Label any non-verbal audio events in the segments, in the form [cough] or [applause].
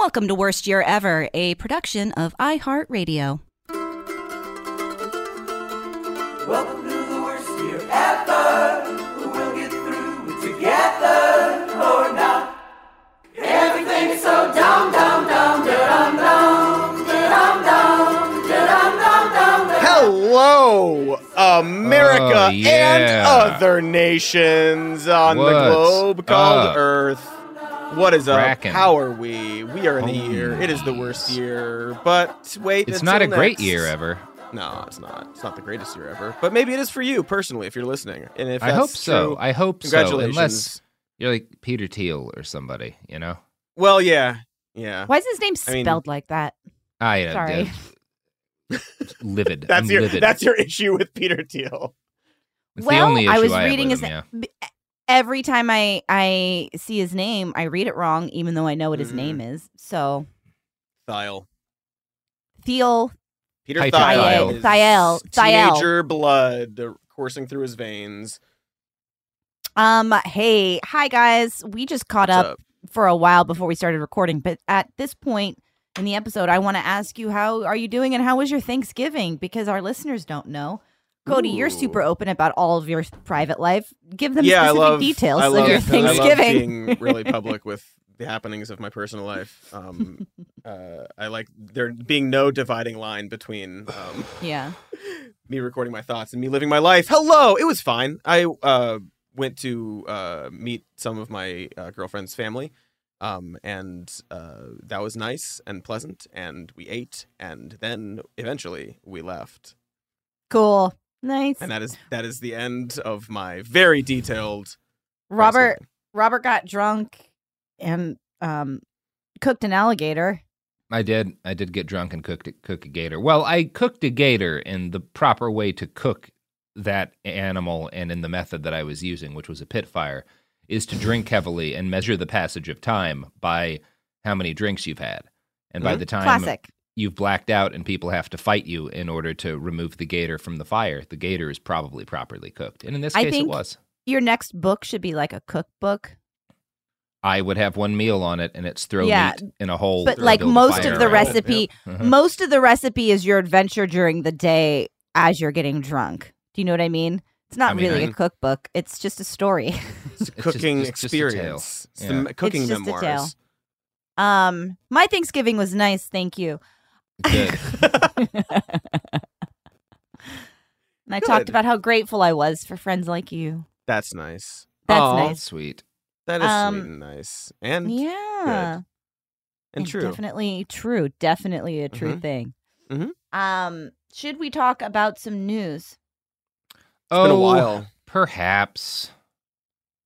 Welcome to Worst Year Ever, a production of iHeartRadio. Welcome to the worst year ever. We'll get through it together or not. Everything's so dumb, dumb, dumb, dum, dum, dum, dum, dum, dum, dum. Hello, America Oh, yeah. and other nations on the What's globe called up? Earth. What is up? How are we? We are in the Oh, year. It is the worst year, but wait. It's not a until great year ever. No, it's not. It's not the greatest year ever. But maybe it is for you personally if you're listening. And if I hope so. true, I hope so. congratulations. Unless you're like Peter Thiel or somebody, you know? Well, yeah, yeah. Why is his name I mean- spelled like that? I uh, Sorry. uh, [laughs] livid. That's I'm your livid. that's your issue with Peter Thiel. It's well, the only issue I was have reading with his him, yeah. B- every time I I see his name, I read it wrong, even though I know what his Mhm. name is. So Thiel. Thiel, Peter Hyper Thiel. Thiel. is Thiel. Thiel. Teenager blood coursing through his veins. um, hey, hi guys, we just caught What's up, for a while before we started recording, but at this point in the episode, I want to ask you how are you doing and how was your Thanksgiving? Because our listeners don't know. Cody, you're super open about all of your private life. Give them yeah, specific love details I of your Thanksgiving. being really [laughs] public with the happenings of my personal life. Um, uh, I like there being no dividing line between um, yeah. me recording my thoughts and me living my life. Hello, it was fine. I uh, went to uh, meet some of my uh, girlfriend's family, um, and uh, that was nice and pleasant. And we ate, and then eventually we left. Cool. Nice. And that is that is the end of my very detailed. Robert Thanksgiving. Robert got drunk and um cooked an alligator. I did. I did get drunk and cooked cook a gator. Well, I cooked a gator in the proper way to cook that animal and in the method that I was using, which was a pit fire, is to drink heavily and measure the passage of time by how many drinks you've had. And by Mhm. the time Classic. You've blacked out and people have to fight you in order to remove the gator from the fire, the gator is probably properly cooked. And in this I case, think- it was. Your next book should be like a cookbook. I would have one meal on it, and it's throw Yeah, meat in a hole. But like most of the around it. recipe Mhm. most of the recipe is your adventure during the day as you're getting drunk. Do you know what I mean? It's not I mean, really I- a cookbook. It's just a story. [laughs] It's a It's just- cooking it's just a tale. experience. It's the Yeah. m- cooking It's just a memoirs. tale. Um my Thanksgiving was nice, thank you. Good. [laughs] And I talked about how grateful I was for friends like you. That's nice. That's Aw, nice. Sweet. That is Um, sweet and nice and Yeah. and true. Definitely true. Definitely a true Mhm. thing. Mhm. Um, should we talk about some news? It's oh, been a while. Perhaps.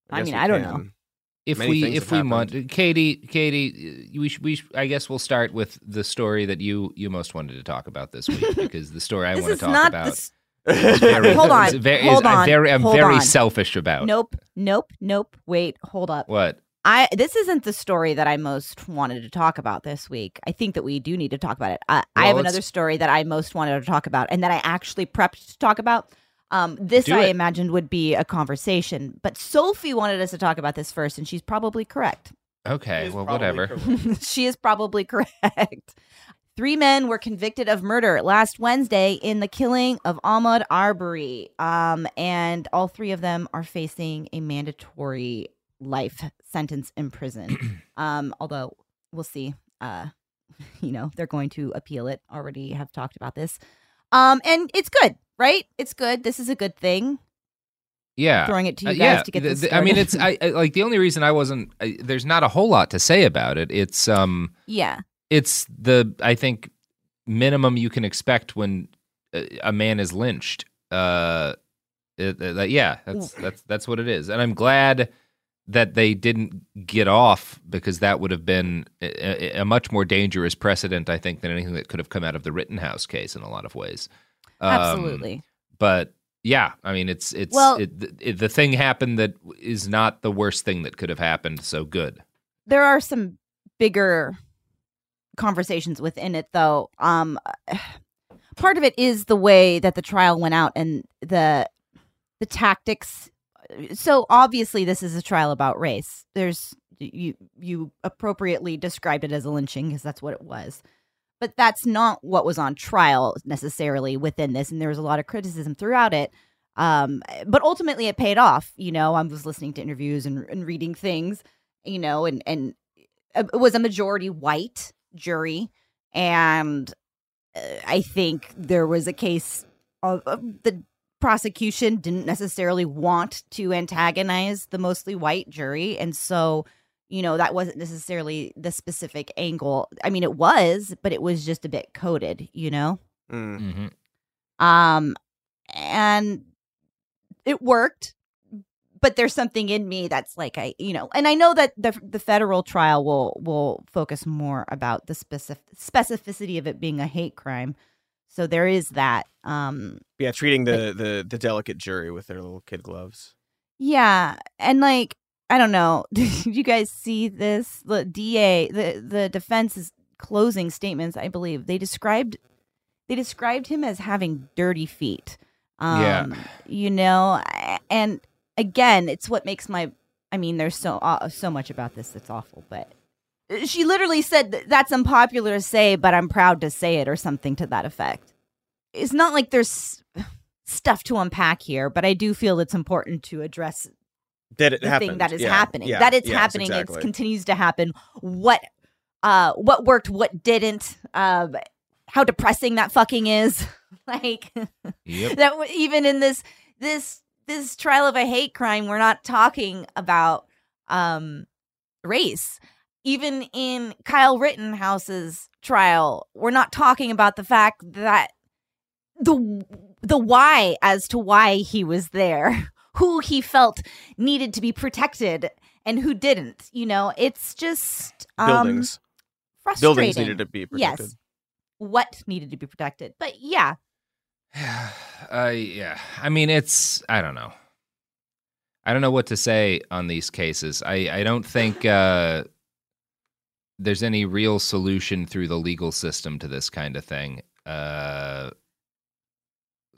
I guess mean, we I don't can. Know. If Many we if we want, Katie, Katie, we should, we should, I guess we'll start with the story that you you most wanted to talk about this week [laughs] because the story I want to talk not about. the s- is very, Hold on, very, hold is, I'm on, very, I'm very on. selfish about. Nope. Nope. Nope. Wait. Hold up. What? I this isn't the story that I most wanted to talk about this week. I think that we do need to talk about it. I, I have another story that I most wanted to talk about, and that I actually prepped to talk about. Um, this Do I it. imagined would be a conversation, but Sophie wanted us to talk about this first, and she's probably correct. Okay, Is well, whatever. [laughs] [laughs] she is probably correct. Three men were convicted of murder last Wednesday in the killing of Ahmaud Arbery. Um, and all three of them are facing a mandatory life sentence in prison. [clears throat] um, although we'll see. Uh, [laughs] you know, they're going to appeal it. Already have talked about this. Um, and it's good, right? It's good. This is a good thing. Yeah, Throwing it to you Uh, guys yeah, to get this I mean, it's I, I like the only reason I wasn't. I, there's not a whole lot to say about it. It's um, Yeah. it's the I think minimum you can expect when a, a man is lynched. Uh, it, uh, that- yeah, that's that's that's what it is, and I'm glad that they didn't get off because that would have been a- a much more dangerous precedent, I think, than anything that could have come out of the Rittenhouse case in a lot of ways. Um, Absolutely. but yeah, I mean, it's it's Well- it, it, the thing happened that is not the worst thing that could have happened. So good. there are some bigger conversations within it though um [sighs] part of it is the way that the trial went out and the the tactics so obviously this is a trial about race there's you you appropriately described it as a lynching because that's what it was but that's not what was on trial necessarily within this and there was a lot of criticism throughout it um but ultimately it paid off you know i was listening to interviews and, and reading things you know and and it was a majority white jury and uh, i think there was a case of, of the prosecution didn't necessarily want to antagonize the mostly white jury and so you know that wasn't necessarily the specific angle i mean it was but it was just a bit coded you know Mm. Mm-hmm. um and it worked but there's something in me that's like i you know and i know that the the federal trial will will focus more about the specific specificity of it being a hate crime so there is that um Yeah, treating the, the the delicate jury with their little kid gloves. yeah and like i don't know. [laughs] Did you guys see this? The da the the defense's closing statements i believe. They described they described him as having dirty feet. Um Yeah. you know and again it's what makes my i mean there's so uh, so much about this that's awful but she literally said that's unpopular to say but i'm proud to say it or something to that effect. It's not like there's [sighs] stuff to unpack here but i do feel it's important to address That it the happened. thing that is Yeah, happening. Yeah, that it's yes, happening. Exactly. it continues to happen. What uh what worked what didn't um how depressing that fucking is. [laughs] Like Yep. that w- even in this this this trial of a hate crime we're not talking about um race. Even in Kyle Rittenhouse's trial we're not talking about the fact that the the why as to why he was there [laughs] who he felt needed to be protected and who didn't you know it's just um, Buildings. frustrating Buildings needed to be protected. yes what needed to be protected but yeah [sighs] Uh, yeah. I mean, it's I don't know. I don't know what to say on these cases. I I don't think uh, there's any real solution through the legal system to this kind of thing. Uh,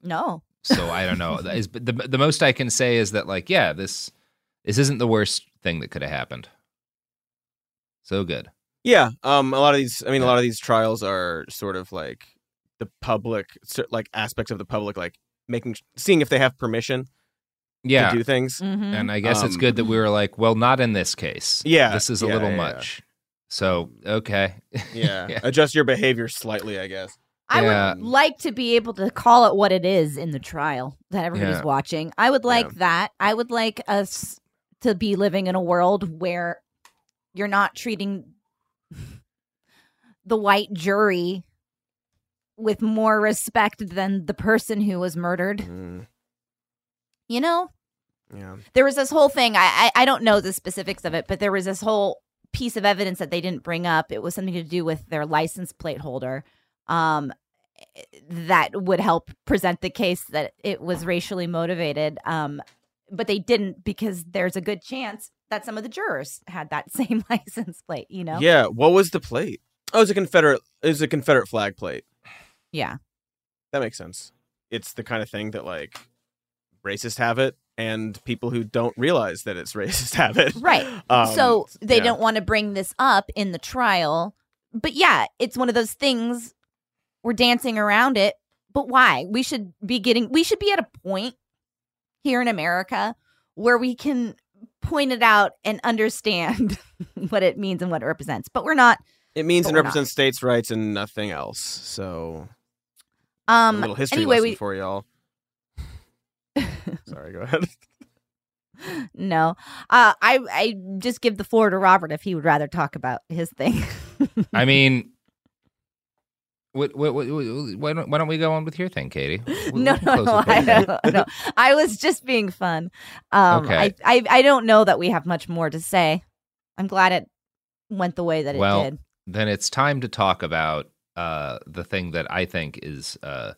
no so I don't know. That is- the the most I can say is that like yeah, this this isn't the worst thing that could have happened. So good. Yeah, um, a lot of these. I mean, a lot of these trials are sort of like the public, like aspects of the public, like making, seeing if they have permission Yeah. to do things. Mhm. And I guess it's Um, good that we were like, well, not in this case. Yeah, This is a yeah, little yeah, yeah. much. So, okay. [laughs] Yeah. Yeah. adjust your behavior slightly, I guess. I Yeah. would like to be able to call it what it is in the trial that everybody's Yeah. watching. I would like Yeah. that. I would like us to be living in a world where you're not treating the white jury with more respect than the person who was murdered. Mm, You know? yeah. there was this whole thing I, I i don't know the specifics of it but there was this whole piece of evidence that they didn't bring up it was something to do with their license plate holder um that would help present the case that it was racially motivated um but they didn't because there's a good chance that some of the jurors had that [laughs] same license plate. You know? Yeah. What was the plate? Oh, it's a Confederate. It's a Confederate flag plate. Yeah. That makes sense. It's the kind of thing that like racists have it, and people who don't realize that it's [laughs] racist have it. Right. Um, so they yeah. don't want to bring this up in the trial. But yeah, it's one of those things we're dancing around it. But why? We should be getting we should be at a point here in America where we can point it out and understand [laughs] what it means and what it represents. But we're not It means and it we're not. represents states' rights and nothing else. So um a little history anyway, lesson we for y'all. [laughs] Sorry, go ahead. [laughs] no. Uh I I just give the floor to Robert if he would rather talk about his thing. I mean, what, what, what, why, don't, why don't we go on with your thing, Katie? [laughs] We'll- no, we'll no, no, I, don't, no. [laughs] I was just being fun. Um, Okay. I, I, I don't know that we have much more to say. I'm glad it went the way that well, it did. then it's time to talk about uh, the thing that I think is uh,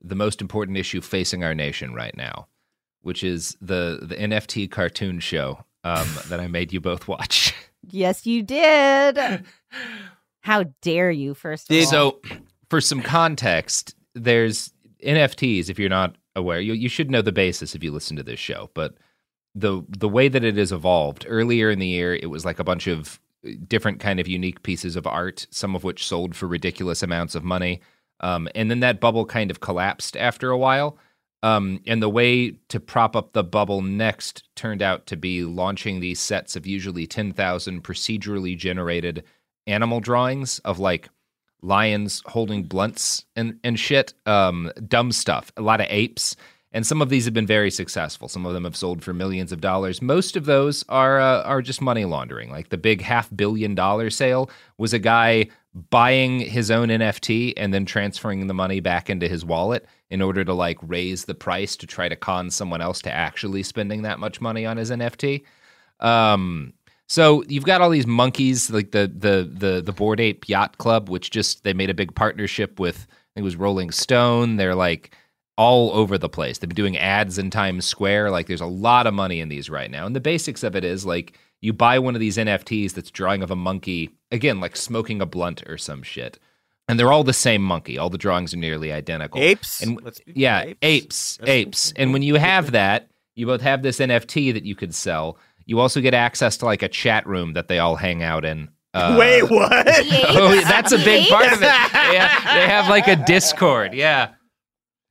the most important issue facing our nation right now, which is the the NFT cartoon show um, that I made you both watch. [laughs] Yes, you did. How dare you? First of all, So, for some context, there's NFTs. If you're not aware, you you should know the basis if you listen to this show. But the the way that it has evolved earlier in the year, it was like a bunch of different kind of unique pieces of art, some of which sold for ridiculous amounts of money. Um, and then that bubble kind of collapsed after a while. Um, and the way to prop up the bubble next turned out to be launching these sets of usually 10,000 procedurally generated animal drawings of like lions holding blunts and, and shit, um, dumb stuff, a lot of apes. And some of these have been very successful. Some of them have sold for millions of dollars. Most of those are uh, are just money laundering. Like the big half billion dollar sale was a guy buying his own NFT and then transferring the money back into his wallet in order to like raise the price to try to con someone else to actually spending that much money on his NFT. Um, so you've got all these monkeys, like the the the the Bored Ape Yacht Club, which just they made a big partnership with. I think it was Rolling Stone. They're like all over the place. They've been doing ads in Times Square. Like there's a lot of money in these right now. And the basics of it is like you buy one of these NFTs that's drawing of a monkey, again, like smoking a blunt or some shit. And they're all the same monkey. All the drawings are nearly identical. Apes? And yeah, apes. apes, apes. And when you have that, you both have this NFT that you could sell. You also get access to like a chat room that they all hang out in. Uh, [laughs] Wait, what? oh, that's a big part of it. [laughs] Yeah, they have like a Discord. Yeah.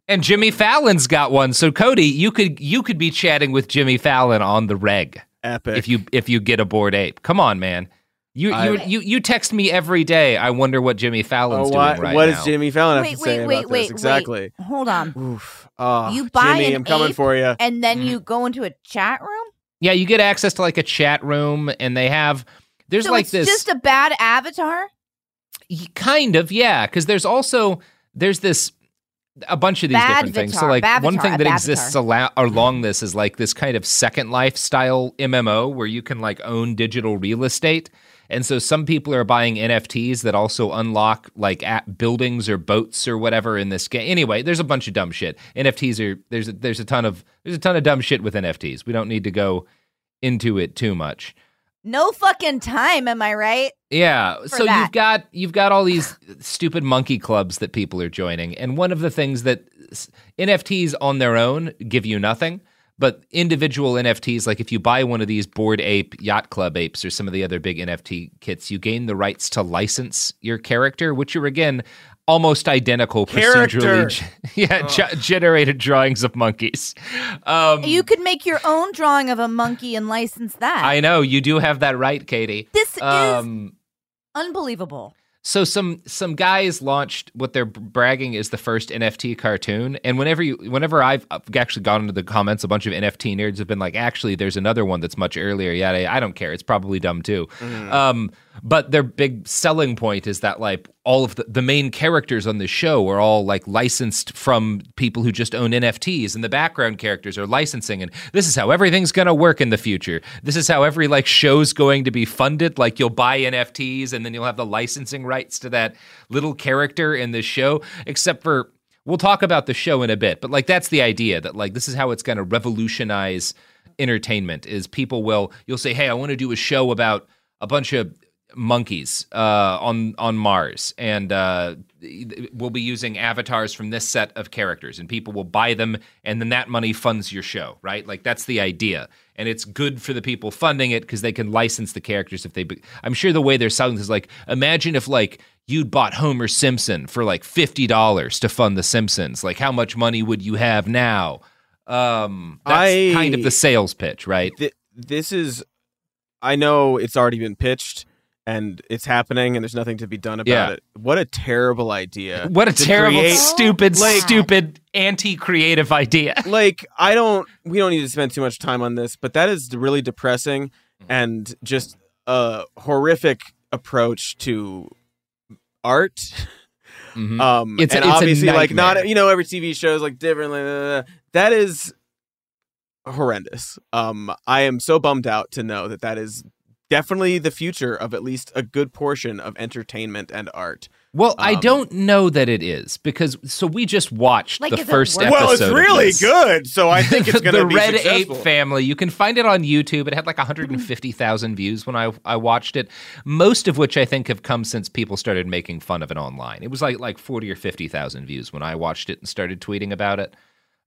And Jimmy Fallon's got one. So Cody, you could you could be chatting with Jimmy Fallon on the reg Epic. if you if you get a bored ape. Come on, man. You you I- you you text me every day. I wonder what Jimmy Fallon's Oh, doing what, right what now. does Jimmy Fallon have wait, to say wait, wait, about wait, this? Exactly. wait. Hold on. Oof. Oh, You buy Jimmy, an I'm coming ape for you. And then Mm-hmm. you go into a chat room. Yeah, you get access to like a chat room, and they have there's so like it's this just a bad avatar. Kind of yeah because there's also there's this a bunch of these different things. So like one thing that exists ala- along this is like this kind of second life style mmo where you can like own digital real estate and so some people are buying nfts that also unlock like at buildings or boats or whatever in this game anyway there's a bunch of dumb shit nfts are there's a, there's a ton of there's a ton of dumb shit with nfts we don't need to go into it too much No fucking time. Am I right? yeah. for So that. you've got you've got all these stupid monkey clubs that people are joining, and one of the things that NFTs on their own give you nothing, but individual NFTs, like if you buy one of these Bored Ape Yacht Club apes or some of the other big NFT kits, you gain the rights to license your character, which are again almost identical Character. procedurally, [laughs] ge- yeah, ge- generated drawings of monkeys. Um, You could make your own drawing of a monkey and license that. I know you do have that right, Katie. this is Um, unbelievable. So some some guys launched what they're bragging is the first NFT cartoon, and whenever you whenever I've actually gone into the comments, a bunch of NFT nerds have been like, actually, there's another one that's much earlier. Yeah, I don't care. It's probably dumb too. Um, but their big selling point is that like all of the, the main characters on the show are all like licensed from people who just own NFTs, and the background characters are licensing. And this is how everything's gonna work in the future. This is how every like show's going to be funded. Like you'll buy NFTs, and then you'll have the licensing rights to that little character in the show. Except for we'll talk about the show in a bit, but like that's the idea that like this is how it's gonna revolutionize entertainment is people will you'll say, "Hey, I want to do a show about a bunch of monkeys uh, on on Mars, and uh, we'll be using avatars from this set of characters, and people will buy them, and then that money funds your show, right? Like that's the idea, and it's good for the people funding it because they can license the characters if they. Be- I'm sure the way they're selling this is like, imagine if like you'd bought Homer Simpson for like fifty dollars to fund The Simpsons, like how much money would you have now? Um, that's I- kind of the sales pitch, right? Th- this is, I know it's already been pitched and it's happening, and there's nothing to be done about Yeah. it. What a terrible idea! What a terrible, create- stupid, like- stupid, anti-creative idea. [laughs] like I don't. We don't need to spend too much time on this, but that is really depressing Mm-hmm. and just a horrific approach to art. [laughs] Mhm. [laughs] Um, It's and it's obviously, like not you know every TV show is like different. blah, blah, blah. That is horrendous. Um, I am so bummed out to know that that is definitely the future of at least a good portion of entertainment and art. Well, I Um, don't know that it is because so we just watched Like, the is it first worth- episode. Well, it's really good, so I think it's going [laughs] to the be Red successful. Ape Family. You can find it on YouTube. It had like 150,000 views when I I watched it. Most of which I think have come since people started making fun of it online. It was like like 40 or 50,000 views when I watched it and started tweeting about it.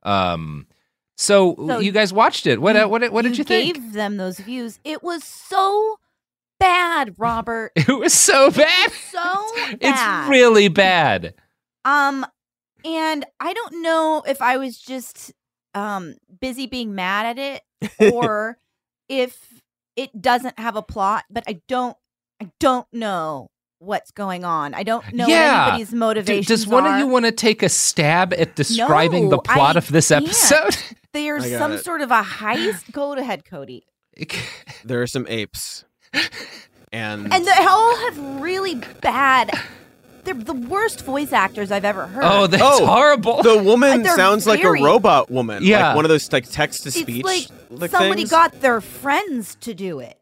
Um, so, So you guys watched it. What You- what what did you, think? Gave them those views. It was so bad, Robert. [laughs] It was so bad. so [laughs] bad. It's really bad. Um, and I don't know if I was just um busy being mad at it [laughs] or if it doesn't have a plot, but I don't I don't know what's going on. I don't know Yeah. what anybody's D- motivations does one are. of you want to take a stab at describing the plot I of this can't. episode? [laughs] There's I some it. sort of a heist. Go ahead, Cody. [laughs] There are some apes, and And they all have really bad. They're the worst voice actors I've ever heard. oh, that's Oh, horrible. the woman They're sounds like a robot woman. Yeah. like one of those like text to speech. like like somebody things. got their friends to do it.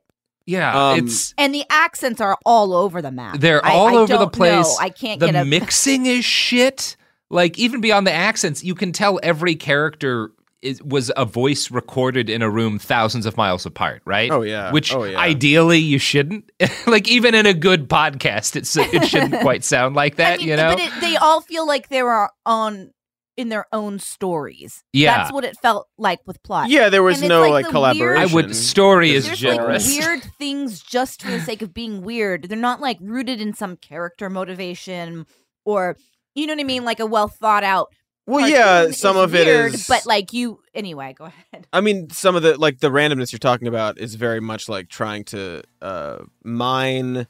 Yeah, Um, it's And the accents are all over the map. they're all I over the don't place. know. I can't the get a mixing is shit. Like even beyond the accents, you can tell every character is, was a voice recorded in a room thousands of miles apart, right? Oh, yeah. Which Oh, yeah. ideally you shouldn't. [laughs] like even in a good podcast, it's it shouldn't [laughs] quite sound like that, I mean, you know? But it, they all feel like they were on in their own stories. Yeah. that's what it felt like with plot. Yeah, there was no like like, collaboration. weird- I would story is There's generous. like weird things just for the sake of being weird. They're not like rooted in some character motivation or you know what I mean, like a well thought out. Well, yeah, some of it weird, is- but like you anyway. Go ahead. I mean, some of the like the randomness you're talking about is very much like trying to uh mine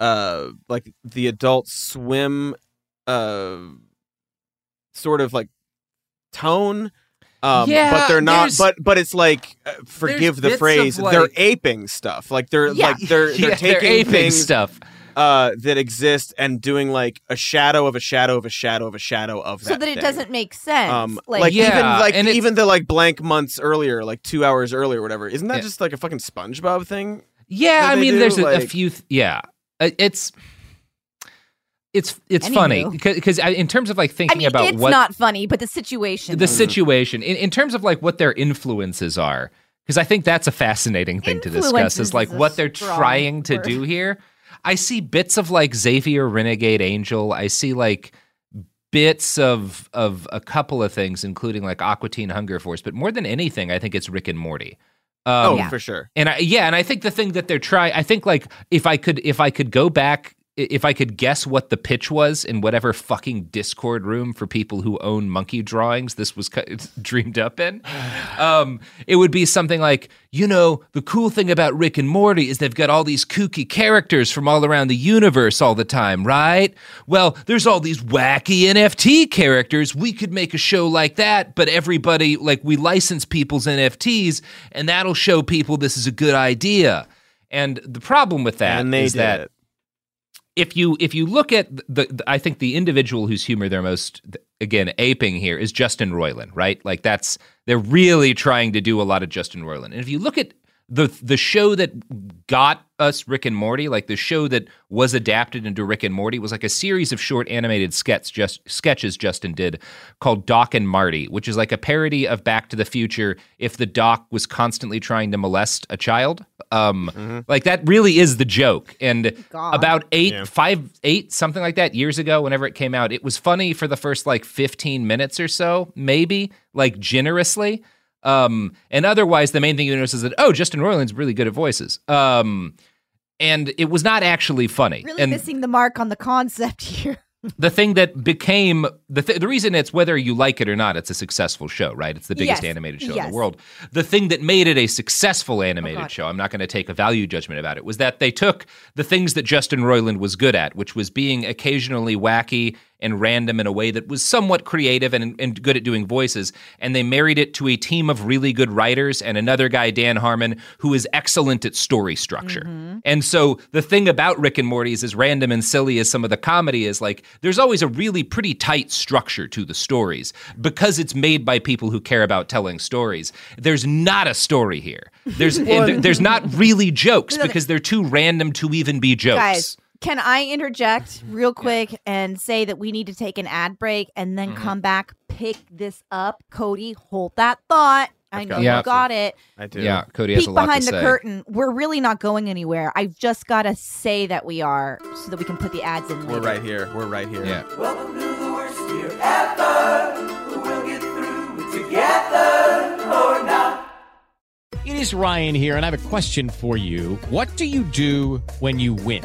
uh like the adult swim uh sort of like tone um Yeah, but they're not but but it's like uh, forgive the bits of, phrase they're aping stuff like they're Yeah. like they're [laughs] they're Yeah, taking aping things stuff. uh that exist and doing like a shadow of a shadow of a shadow of a shadow of So that that it thing. doesn't make sense. Um, like, like, even like and even the like blank months earlier, like two hours earlier, or whatever. Isn't that Yeah. just like a fucking SpongeBob thing? Yeah, I mean, do, there's a, a few. Th- yeah, Uh, it's it's it's funny because in terms of like I thinking mean, about it's what not funny, but the situation. the is. situation in, in terms of like what their influences are because i think that's a fascinating thing to discuss is like is what they're strong trying to word. do here i see bits of like xavier renegade angel i see like bits of of a couple of things including like Aqua Teen hunger force but more than anything i think it's rick and morty um, oh, yeah. for sure. and I, yeah, and I think the thing that they're trying, I think like if I could, if I could go back, i- if I could guess what the pitch was in whatever fucking Discord room for people who own monkey drawings, this was [laughs] dreamed up in, [sighs] um, it would be something like, you know, the cool thing about Rick and Morty is they've got all these kooky characters from all around the universe all the time, right? Well, there's all these wacky NFT characters. We could make a show like that, but everybody, like, we license people's NFTs, and that'll show people this is a good idea. And the problem with that and they is did that it. If you if you look at the, the I think the individual whose humor they're most again aping here is Justin Roiland, right? Like that's they're really trying to do a lot of Justin Roiland. And if you look at the the show that got us Rick and Morty, like the show that was adapted into Rick and Morty, was like a series of short animated sketch just sketches Justin did called Doc and Marty, which is like a parody of Back to the Future if the Doc was constantly trying to molest a child. Um, like that really is the joke. And God. about eight, Yeah. five, eight, something like that years ago, whenever it came out, it was funny for the first like 15 minutes or so, maybe, like generously. Um, and otherwise, the main thing you notice is that, oh, Justin Roiland's really good at voices. Um, and it was not actually funny. Really and missing the mark on the concept [laughs] here. the thing that became the th- the reason it's whether you like it or not, it's a successful show, right? It's the biggest Yes. animated show in the world. The thing that made it a successful animated God. show, I'm not going to take a value judgment about it, was that they took the things that Justin Roiland was good at, which was being occasionally wacky and random in a way that was somewhat creative and, and good at doing voices, and they married it to a team of really good writers and another guy, Dan Harmon, who is excellent at story structure. Mm-hmm. And so the thing about Rick and Morty is as random and silly as some of the comedy is, like there's always a really pretty tight structure to the stories because it's made by people who care about telling stories. There's not a story here. There's [laughs] there- there's not really jokes because they're too random to even be jokes. Guys, can I interject [laughs] real quick and say that we need to take an ad break and then Mm-hmm. come back, pick this up? Cody, hold that thought. I know got you got it. I do. Yeah, Cody has Peek a lot behind to the say. curtain. We're really not going anywhere. I've just got to say that we are so that we can put the ads in We're later. right here. We're right here. Yeah. Welcome to the worst year ever. We'll get through it together or not. It is Ryan here, and I have a question for you. What do you do when you win?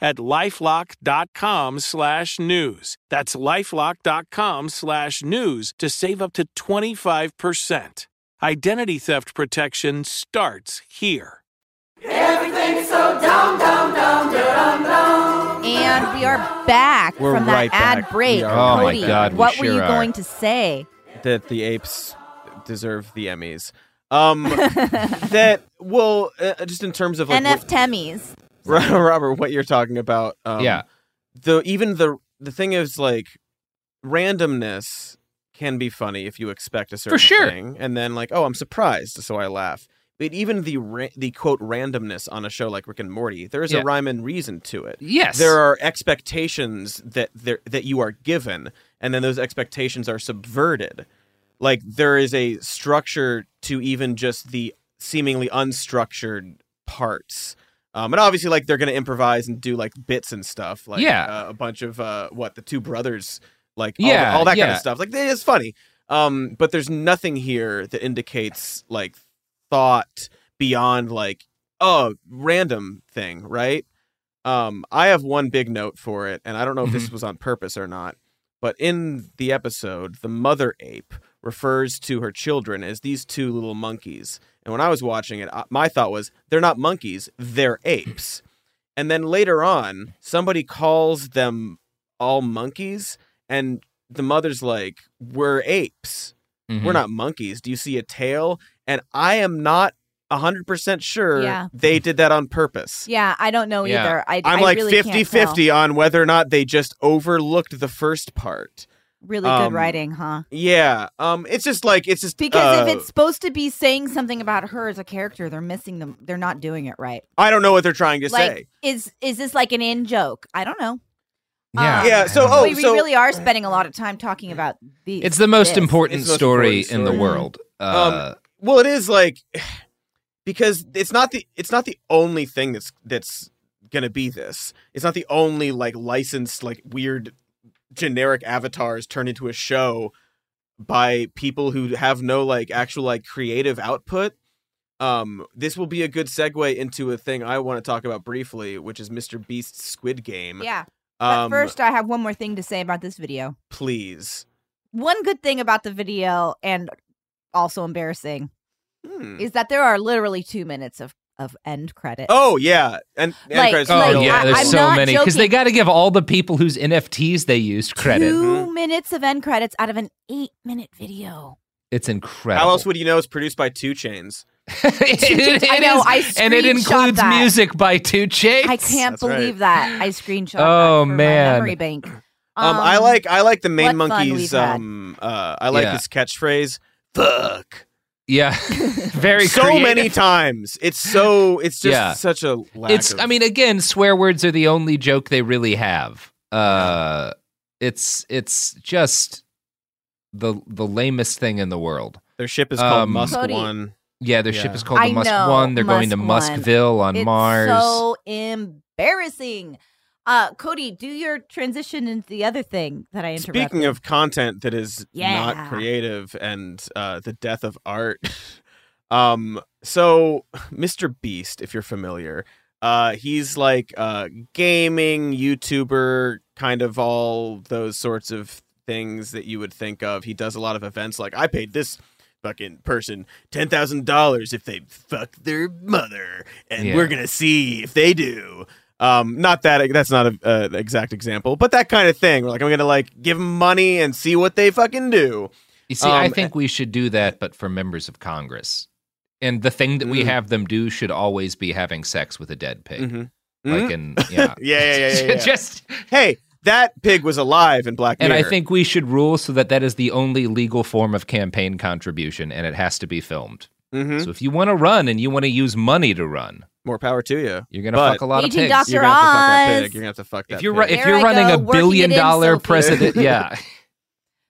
at lifelock.com slash news. That's lifelock.com slash news to save up to 25%. Identity theft protection starts here. Everything's so dumb, dumb, dumb, dumb, dumb. And we are back We're from that right ad break. We are Oh my God, we what were you are. going to say? That the apes deserve the Emmys. Um, [laughs] that well, uh, just in terms of like NF what- Temmies. [laughs] Robert, what you're talking about. Um, Yeah. The even the the thing is like randomness can be funny if you expect a certain sure. thing, and then like, oh, I'm surprised, so I laugh. But even the ra- the quote randomness on a show like Rick and Morty, there is Yeah. a rhyme and reason to it. Yes. there are expectations that there that you are given, and then those expectations are subverted. Like there is a structure to even just the seemingly unstructured parts. Um, and obviously, like they're gonna improvise and do like bits and stuff, like Yeah. uh, a bunch of uh, what the two brothers, like all, Yeah, all that kind of stuff. Like it's funny, um, but there's nothing here that indicates like thought beyond like oh random thing, right? Um, I have one big note for it, and I don't know if Mm-hmm. this was on purpose or not, but in the episode, the mother ape refers to her children as these two little monkeys. And when I was watching it, my thought was, they're not monkeys, they're apes. And then later on, somebody calls them all monkeys, and the mother's like, We're apes. Mhm. We're not monkeys. Do you see a tail? And I am not 100% sure Yeah. they did that on purpose. Yeah, I don't know Yeah. either. I, I'm I like really 50 can't tell. 50 on whether or not they just overlooked the first part. Really good Um, writing, huh? Yeah. Um it's just like it's just Because uh, if it's supposed to be saying something about her as a character, they're missing them. They're not doing it right. I don't know what they're trying to like, say. is is this like an in joke? I don't know. Yeah. Um, Yeah, so- we, oh, we so- really are spending a lot of time talking about these. It's the most important It's the most story important in the story. world. Uh, um well it is like [sighs] because it's not the it's not the only thing that's that's going to be this. It's not the only like licensed like weird generic avatars turned into a show by people who have no like actual like creative output. Um, this will be a good segue into a thing I want to talk about briefly, which is Mr. Beast's Squid Game. Yeah. But Um, first, I have one more thing to say about this video. please. One good thing about the video, and also embarrassing, Hmm. is that there are literally two minutes of of end credits. Oh yeah, and, and Like- credits oh like, real yeah, I- there's I'm so many because they got to give all the people whose NFTs they used credit. Two minutes of end credits out of an eight minute video. It's incredible. How else would you know it's produced by Two Chains? [laughs] It- it I know, is- I and it includes that. music by Two Chains. I can't That's right. believe that. I screenshot Oh, that man. my memory bank. Um, I like I like the main monkey's um uh I like Yeah. his catchphrase. Fuck. Yeah, [laughs] very so creative. many times. It's so it's just Yeah. such a lack It's. of- I mean, again, swear words are the only joke they really have. Uh, it's it's just the the lamest thing in the world. their ship is called um, Musk Cody. One. Yeah, their Yeah. ship is called I the Musk know, One. They're going to Musk One. Muskville on it's Mars. So embarrassing. Uh, Cody, do your transition into the other thing that I interrupted. Speaking of content that is Yeah. not creative and uh, the death of art, [laughs] um, so [laughs] Mr. Beast, if you're familiar, uh, he's like a gaming YouTuber, kind of all those sorts of things that you would think of. He does a lot of events like I paid this fucking person ten thousand dollars if they fuck their mother, and Yeah. we're gonna see if they do. Um, not that that's not a, a exact example, but that kind of thing. We're like, I'm gonna like give them money and see what they fucking do. You see, I Um, think we should do that, but for members of Congress. And the thing that we Mm. have them do should always be having sex with a dead pig. Mhm. Like Mhm. in [laughs] yeah, Yeah, yeah, yeah, yeah, [laughs] yeah. just Hey, that pig was alive in Black and I think we should rule so that that is the only legal form of campaign contribution, and it has to be filmed. Mhm. So if you want to run and you want to use money to run, more power to you. you're gonna But- fuck a lot of pigs. Dr. You're gonna have to fuck that pig. You're gonna have to fuck that. If you're pig. ru- if you're I running go, a billion dollar in, dollar Sophie. president, [laughs] yeah,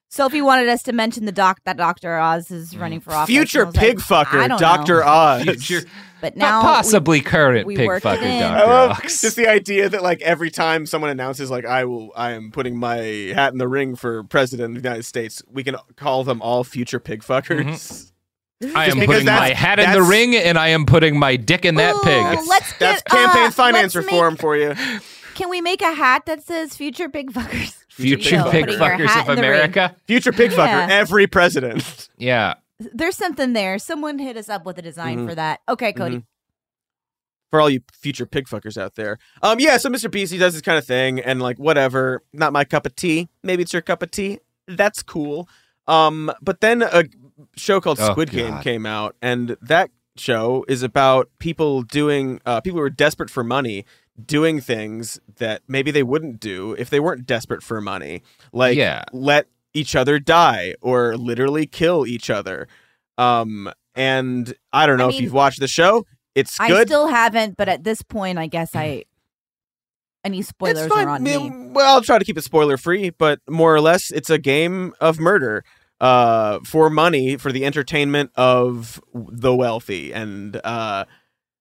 Sophie wanted us to mention the doc that Dr. Oz is mm. running for office. future and I was like, pig fucker, Doctor know. Oz. future, But now not possibly current we pig worked it fucker. I Doctor love Ox. just the idea that like every time someone announces like I will I am putting my hat in the ring for president of the United States, we can call them all future pig fuckers. Mm-hmm. I am putting my hat in the ring, and I am putting my dick in that Ooh, pig. let's That's get, campaign uh, finance let's reform make- for you. Can we make a hat that says "Future Pig Fuckers"? Future So, pig fuckers of in the ring. America. Future pig fucker, Yeah. every president. Yeah. There's something there. Someone hit us up with a design Mhm. for that. Okay, Cody. Mhm. For all you future pig fuckers out there. Um yeah, so Mr. Beast he does this kind of thing and like whatever, not my cup of tea. Maybe it's your cup of tea. That's cool. Um but then a show called Oh, Squid Game came out and that show is about people doing uh people who are desperate for money doing things that maybe they wouldn't do if they weren't desperate for money. Like Yeah. let each other die or literally kill each other. Um and I don't know if mean, you've watched the show. It's I good. still haven't, but at this point, I guess I any spoilers are on Me- me. Well, I'll try to keep it spoiler free, but more or less, it's a game of murder uh, for money for the entertainment of the wealthy, and uh,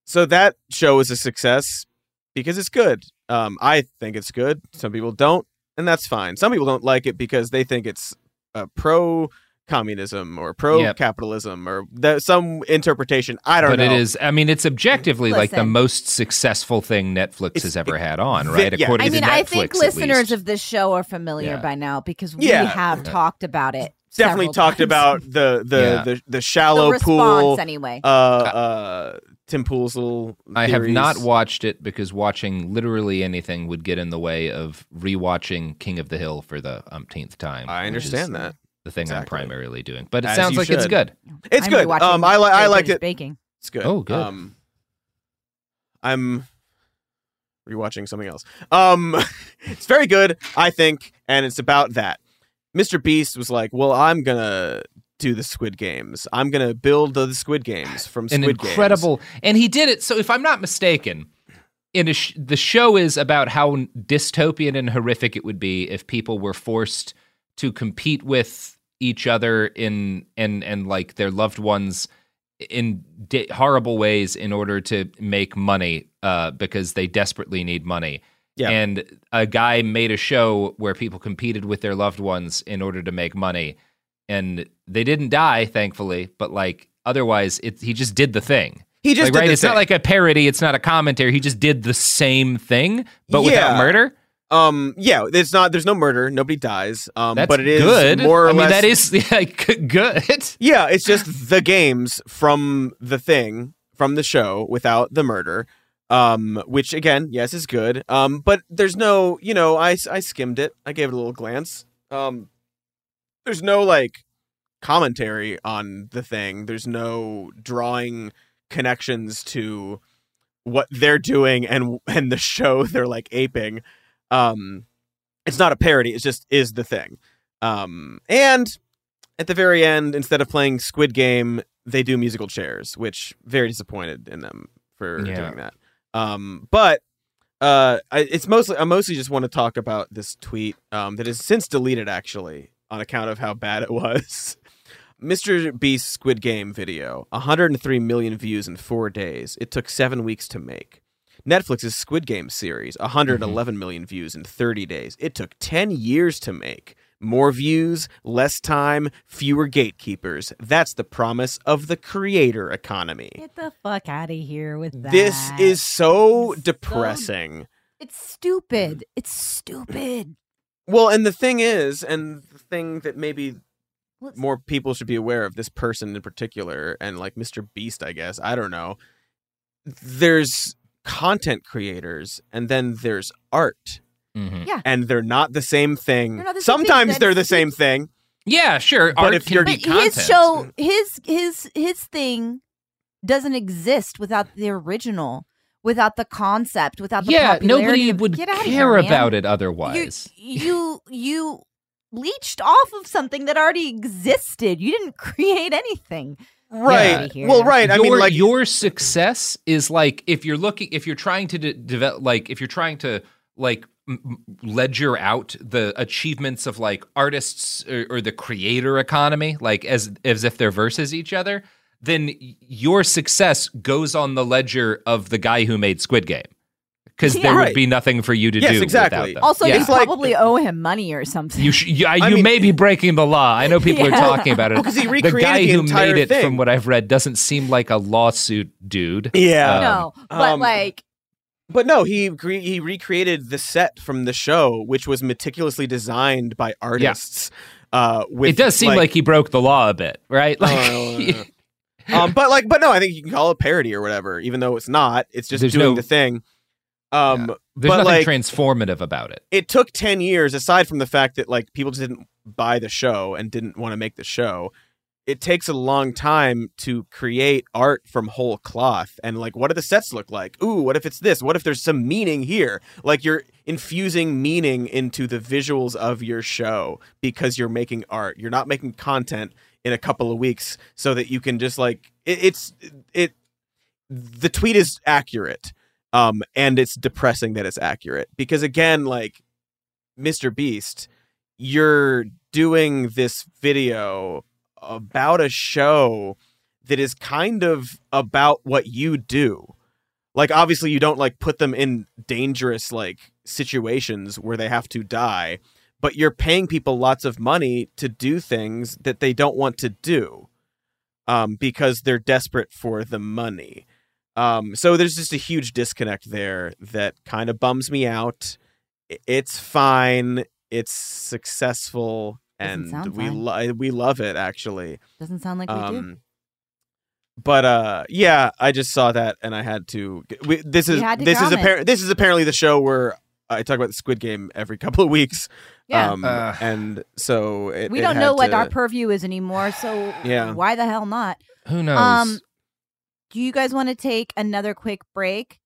so that show is a success because it's good. Um, I think it's good. Some people don't, and that's fine. Some people don't like it because they think it's uh, pro communism or pro capitalism or the, some interpretation. I don't but know. But it is. I mean, it's objectively like the most successful thing Netflix has ever had on, vi- right? yeah. According I mean, to Netflix, I think listeners least. of this show are familiar Yeah. by now because we Yeah. have Yeah. talked about it. Definitely talked times. about the the Yeah. the, the shallow The response, pool anyway. Uh, uh, Tim Pool's little. I have not watched it because watching literally anything would get in the way of rewatching King of the Hill for the umpteenth time. I understand that. The thing Exactly. I'm primarily doing, but it As sounds you like it's good. It's I'm good. rewatching Um, I like. I liked it. Baking. It's good. Oh, good. Um, I'm rewatching something else. Um, [laughs] it's very good, I think, and it's about that. Mr. Beast was like, "Well, I'm gonna do the Squid Games. I'm gonna build the Squid Games [sighs] from An Squid Games." incredible, and he did it. So, if I'm not mistaken, in a sh- the show is about how dystopian and horrific it would be if people were forced to compete with each other in and and like their loved ones in di- horrible ways in order to make money uh, because they desperately need money. Yeah. And a guy made a show where people competed with their loved ones in order to make money. And they didn't die, thankfully, but like otherwise it he just did the thing. He just like, did right. the it's not like a parody. It's not a commentary. He just did the same thing, but without murder. Um, yeah, it's not. There's no murder. Nobody dies. Um, That's but it is good. more or I mean, that is [laughs] like good. Yeah, it's just the games from the thing from the show without the murder. Um, which again, yes, is good. Um, but there's no, you know, I I skimmed it. I gave it a little glance. Um, there's no like commentary on the thing. There's no drawing connections to what they're doing and and the show [laughs] they're like aping. Um, it's not a parody. It's just is the thing. Um, and at the very end, instead of playing Squid Game, they do musical chairs, which very disappointed in them for Yeah. doing that. Um, but uh, I, it's mostly I mostly just want to talk about this tweet um, that is since deleted actually on account of how bad it was. [laughs] Mr. Beast Squid Game video, 103 million views in four days. It took seven weeks to make. Netflix's Squid Game series, 111 million views in 30 days. It took 10 years to make. More views, less time, fewer gatekeepers. That's the promise of the creator economy. Get the fuck out of here with that. This is so depressing. It's stupid. It's stupid. Well, and the thing is, and the thing that maybe more people should be aware of this person in particular, and like Mr. Beast, I guess, I don't know. There's content creators, and then there's art. Mm-hmm. Yeah. And they're not the same thing. They're the same. Sometimes That's- they're the same thing. Yeah, sure. But Art if can you're- But content. his show, his his his thing doesn't exist without the original, without the concept, without the yeah, nobody of- would care here, about it otherwise. you you leached off of something that already existed. You didn't create anything. Right. Get outta here. Well, right. I mean, like your success is like if you're looking, if you're trying to de- develop, like if you're trying to like m- m- ledger out the achievements of like artists or, or the creator economy, like as as if they're versus each other, then your success goes on the ledger of the guy who made Squid Game, because Yeah. there would be nothing for you to Yes, do. exactly. Without them. Also, yeah. you probably owe him money or something. You sh- you, I you mean- may be breaking the law. I know people Yeah. are talking about it. Well, [laughs] 'cause he recreated the guy the who entire made it, thing. from what I've read, doesn't seem like a lawsuit dude. Yeah. Um, no, but um, like But no, he cre- he recreated the set from the show, which was meticulously designed by artists. Uh, with it does seem like, he broke the law a bit, right? Like, Oh, [laughs] um, but like, but no, I think you can call it parody or whatever, even though it's not. It's just There's doing no- the thing. Um, there's but nothing like, transformative about it. it took 10 years aside from the fact that like people just didn't buy the show and didn't want to make the show it takes a long time to create art from whole cloth. And like what do the sets look like? Ooh what if it's this? What if there's some meaning here? Like you're infusing meaning into the visuals of your show because you're making art. You're not making content in a couple of weeks so that you can just like it, it's it the tweet is accurate um and it's depressing that it's accurate. Because again like Mr. Beast, you're doing this video about a show that is kind of about what you do. Like obviously you don't like put them in dangerous like situations where they have to die, but you're paying people lots of money to do things that they don't want to do um, because they're desperate for the money. Um, so there's just a huge disconnect there that kind of bums me out. It's fine. It's successful, and we lo- we love it actually. Doesn't sound like we do. Um, but uh, yeah, I just saw that and I had to. We, this is to this is comment. apparent. This is apparently the show where I talk about the Squid Game every [laughs] couple of weeks. Yeah. Um, Uh. and so it, we it don't had know what to- our purview is anymore, so Yeah. why the hell not? Who knows? Um, do you guys want to take another quick break?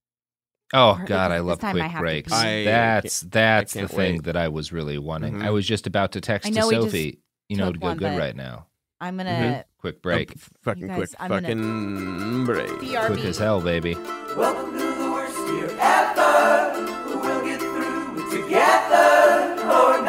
Oh God, I love time I quick breaks. I that's that's the thing wait. that I was really wanting. Mhm. I was just about to text to know we just Sophie, you know, to go one, good right now. I'm gonna Mhm. Quick break, F- fucking guys, quick, I'm gonna- fucking break. BRB. quick as hell, baby. Welcome to the worst year ever. We'll get through it together or not.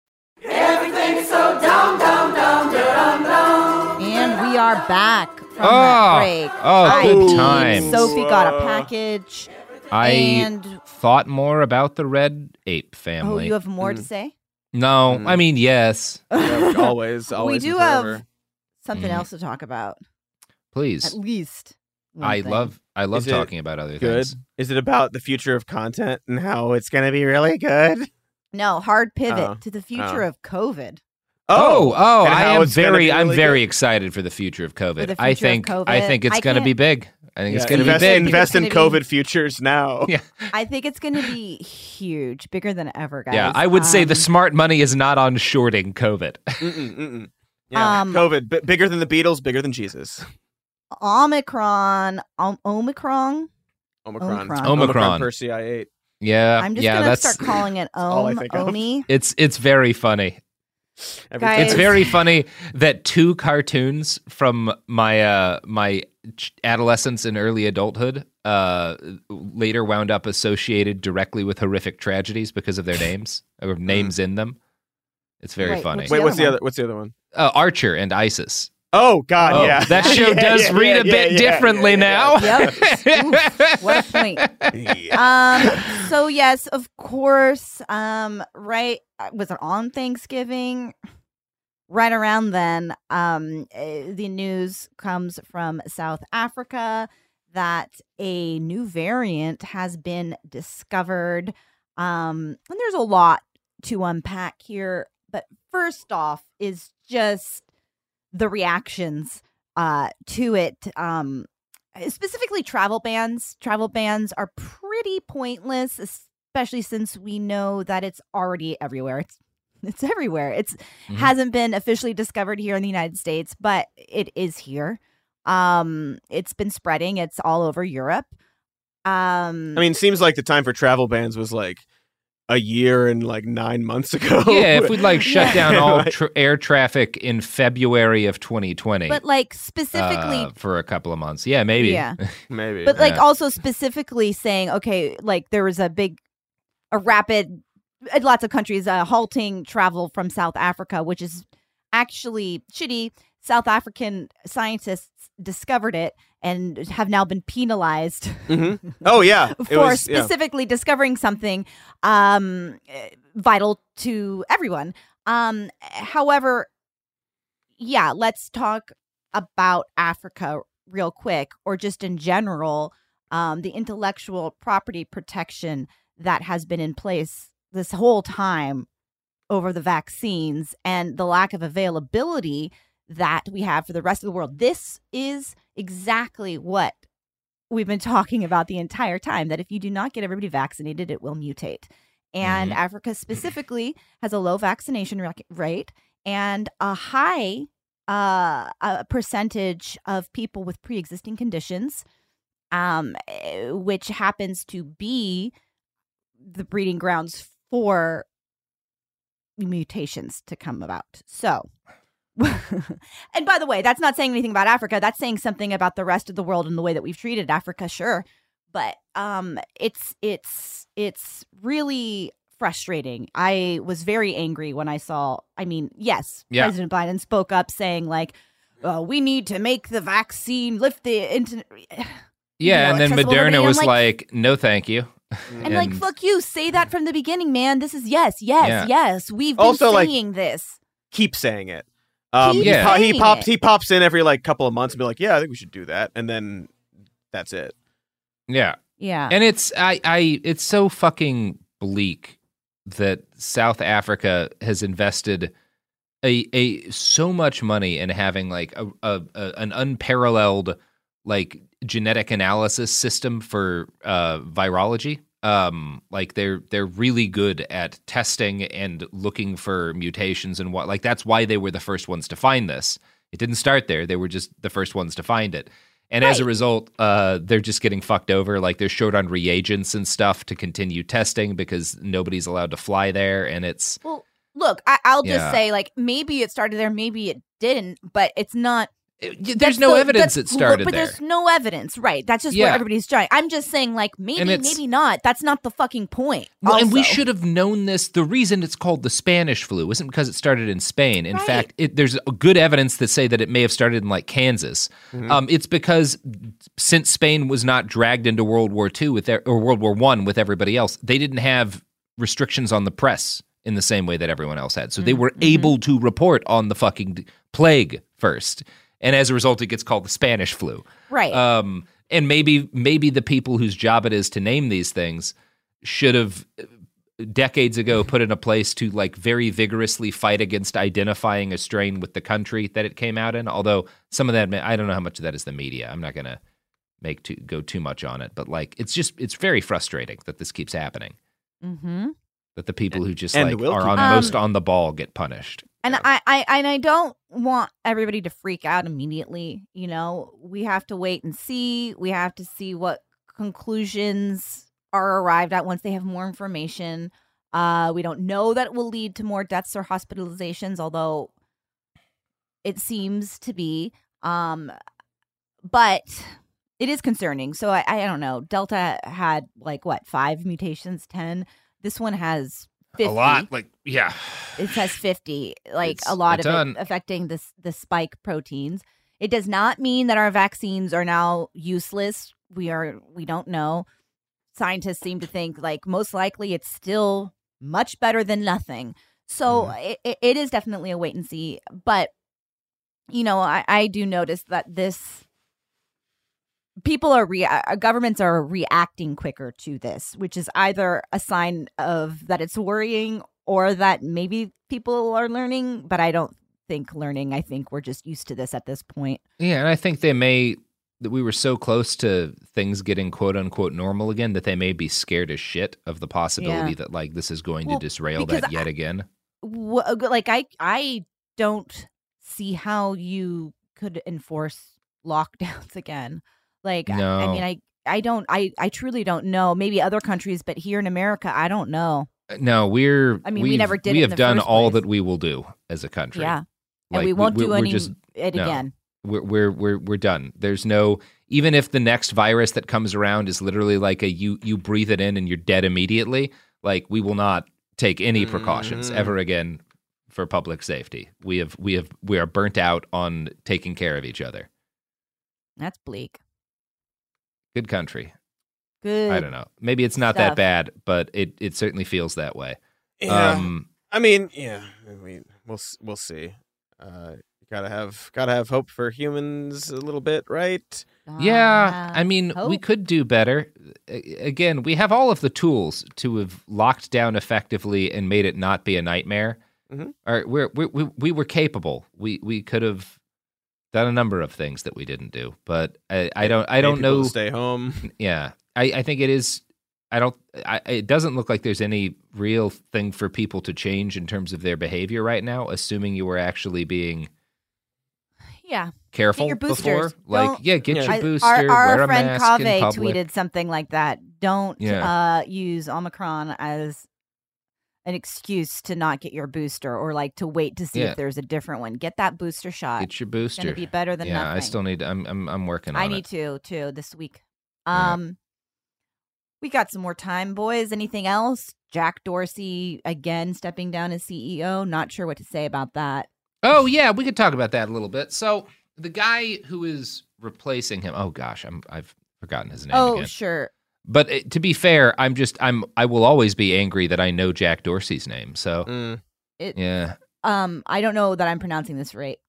Everything's so dumb, dumb, dumb, dumb, dumb. And we are back from Oh, that break. oh, I good peed. times. Sophie got a package. I and thought more about the bored ape family. oh, you have more Mm. to say? no, I mean yes. [laughs] Yeah, always, always. we do have something Mhm. else to talk about. Please. At least. one I thing. love I love talking about other Good. things. Is it about the future of content and how it's going to be really good? No, hard pivot Oh. to the future Oh. of COVID. Oh, oh, and I am very be I'm really very excited for the future of COVID. the I future of think I think it's I going to be big. I think it's going to be invest, big. invest in It's gonna be- COVID futures now. [laughs] Yeah. I think it's going to be huge, bigger than ever, guys. Yeah, I would say the Um, smart money is not on shorting COVID. [laughs] Mm-mm, mm-mm. Yeah, Um, COVID, b- bigger than the Beatles, bigger than Jesus. Omicron, Om- Omicron. Omicron. Omicron. Omicron. Persei 8. Yeah, I'm just yeah, gonna that's start calling it [laughs] all I Om, think. Omi. it's it's very funny. Guys. It's very funny that two cartoons from my uh my adolescence and early adulthood uh later wound up associated directly with horrific tragedies because of their [laughs] names or names in them. It's very Wait, funny. which Wait, the what's other the one? other? What's the other one? Uh, Archer and ISIS. Oh God, Oh, yeah. that show [laughs] Yeah, does yeah, read yeah, a bit yeah, differently yeah, now. Yep. [laughs] Oof, what a point. Um. So yes, of course. Um. Right. uh, Was it on Thanksgiving? Right around then, um, eh, the news comes from South Africa that a new variant has been discovered. Um, and there's a lot to unpack here, but first off is just the reactions uh to it um specifically travel bans travel bans are pretty pointless especially since we know that it's already everywhere it's it's everywhere. It's Mm-hmm. hasn't been officially discovered here in the United States, but it is here. Um, it's been spreading. It's all over Europe. Um, I mean, seems like the time for travel bans was like a year and like nine months ago. [laughs] yeah, if we'd like [laughs] shut down all Like- tr- air traffic in February of 2020, but like specifically uh, for a couple of months, yeah, maybe, Yeah. [laughs] maybe. but like Yeah. also specifically saying okay like there was a big a rapid uh, lots of countries uh, halting travel from south africa which is actually shitty south african scientists discovered it and have now been penalized Mhm. Oh yeah, [laughs] for was yeah. specifically discovering something um eh, vital to everyone um however yeah let's talk about africa real quick or just in general um the intellectual property protection that has been in place this whole time over the vaccines and the lack of availability that we have for the rest of the world this is exactly what we've been talking about the entire time that if you do not get everybody vaccinated, it will mutate. And Mhm. Africa specifically has a low vaccination rate and a high uh, a percentage of people with pre-existing conditions, um, eh, which happens to be the breeding grounds for mutations to come about. So, [laughs] and by the way, that's not saying anything about Africa. That's saying something about the rest of the world and the way that we've treated Africa, sure. But um it's it's it's really frustrating. I was very angry when I saw I mean, yes, Yeah. President Biden spoke up saying like uh, we need to make the vaccine lift the internet [sighs] yeah. know, and then. Moderna I'm was like- like, "No, thank you." and, like fuck you, say that from the beginning, man. This is yes, yes, Yeah. yes. We've been Also, like- saying this. keep saying it. Um, Keep he, po- he pops. it. He pops in every like couple of months and be like, "Yeah, I think we should do that," and then that's it. Yeah. Yeah. And it's I I it's so fucking bleak that South Africa has invested a a so much money in having like a, a, a an unparalleled like genetic analysis system for uh virology. Um like they're they're really good at testing and looking for mutations and what like that's why they were the first ones to find this. It didn't start there. They were just the first ones to find it. And as a result, uh, they're just getting fucked over. Like they're short on reagents and stuff to continue testing because nobody's allowed to fly there. And it's Well, look, I, I'll just Yeah. say, like, maybe it started there, maybe it didn't, but it's not. There's that's no the- evidence it started but there. there's no evidence, right? That's just Yeah. what everybody's trying. I'm just saying, like, maybe, maybe not. That's not the fucking point. Well, and we should have known this. The reason it's called the Spanish flu isn't because it started in Spain. In Right. fact, it, there's good evidence that say that it may have started in like Kansas. Mm-hmm. Um, it's because since Spain was not dragged into World War II with their, or World War One with everybody else, they didn't have restrictions on the press in the same way that everyone else had. So they were Mm-hmm. able to report on the fucking plague first, and as a result, it gets called the Spanish flu. Right. Um, and maybe maybe the people whose job it is to name these things should have uh, decades ago put in a place to like very vigorously fight against identifying a strain with the country that it came out in. Although some of that, may- I don't know how much of that is the media. I'm not gonna make too, go too much on it, but like it's just it's very frustrating that this keeps happening. Mm-hmm. That the people who just and like are keep on happening. most on the ball get punished. And I, I and I don't want everybody to freak out immediately. You know, we have to wait and see. We have to see what conclusions are arrived at once they have more information. Uh, we don't know that it will lead to more deaths or hospitalizations, although it seems to be. Um, but it is concerning. So I, I don't know. Delta had like what five mutations, ten. This one has 50 A lot, like yeah. it says 50 like It's a lot a of ton. it affecting this the spike proteins it does not mean that our vaccines are now useless we are we don't know scientists seem to think like most likely it's still much better than nothing so Mm-hmm. it, it, it is definitely a wait and see but you know i i do notice that this people are rea- uh, governments are reacting quicker to this which is either a sign of that it's worrying or that maybe people are learning but i don't think learning i think we're just used to this at this point Yeah, and I think they may that we were so close to things getting quote unquote normal again that they may be scared as shit of the possibility Yeah. that like this is going Well, to disrail that yet again. wh- uh, like I I don't see how you could enforce lockdowns [laughs] again. Like I- I, mean I I don't I I truly don't know. Maybe other countries, but here in America, I don't know. No, we're. I mean, we never did We have done all place. that we will do as a country. Yeah. And we won't we're- do we're any just- it no. again. We're, we're we're we're done. There's no even if the next virus that comes around is literally like a you you breathe it in and you're dead immediately. Like we will not take any precautions Mhm. ever again for public safety. We have we have we are burnt out on taking care of each other. That's bleak. Good country. Good. I don't know. Maybe it's not that bad, but it it certainly feels that way. Yeah. Um, I mean, yeah. I mean, we'll we'll see. Uh, gotta have gotta have hope for humans a little bit, right? Yeah, I mean, we could do better. Again, we have all of the tools to have locked down effectively and made it not be a nightmare. Mhm. Or we're, we we we were capable. We we could have done a number of things that we didn't do, but I, I don't I don't know. stay home. [laughs] Yeah, I I think it is. I don't. I, it doesn't look like there's any real thing for people to change in terms of their behavior right now. Assuming you were actually being Yeah. careful your before, boosters. like Don't- yeah, get your I- booster, Our, our wear a friend mask in tweeted something like that. Don't Yeah. uh, use Omicron as an excuse to not get your booster or like to wait to see Yeah. if there's a different one. Get that booster shot. Get your booster. gonna be better than yeah, nothing. I still need. I'm I'm I'm working on I it. need to too this week. Yeah. Um, we got some more time, boys. Anything else? Jack Dorsey again stepping down as CEO. Not sure what to say about that. Oh yeah, we could talk about that a little bit. So the guy who is replacing him. Oh gosh, I'm I've forgotten his name oh, again. sure. But uh, to be fair, I'm just I'm I will always be angry that I know Jack Dorsey's name. So Mm. It, yeah, Um, I don't know that I'm pronouncing this right.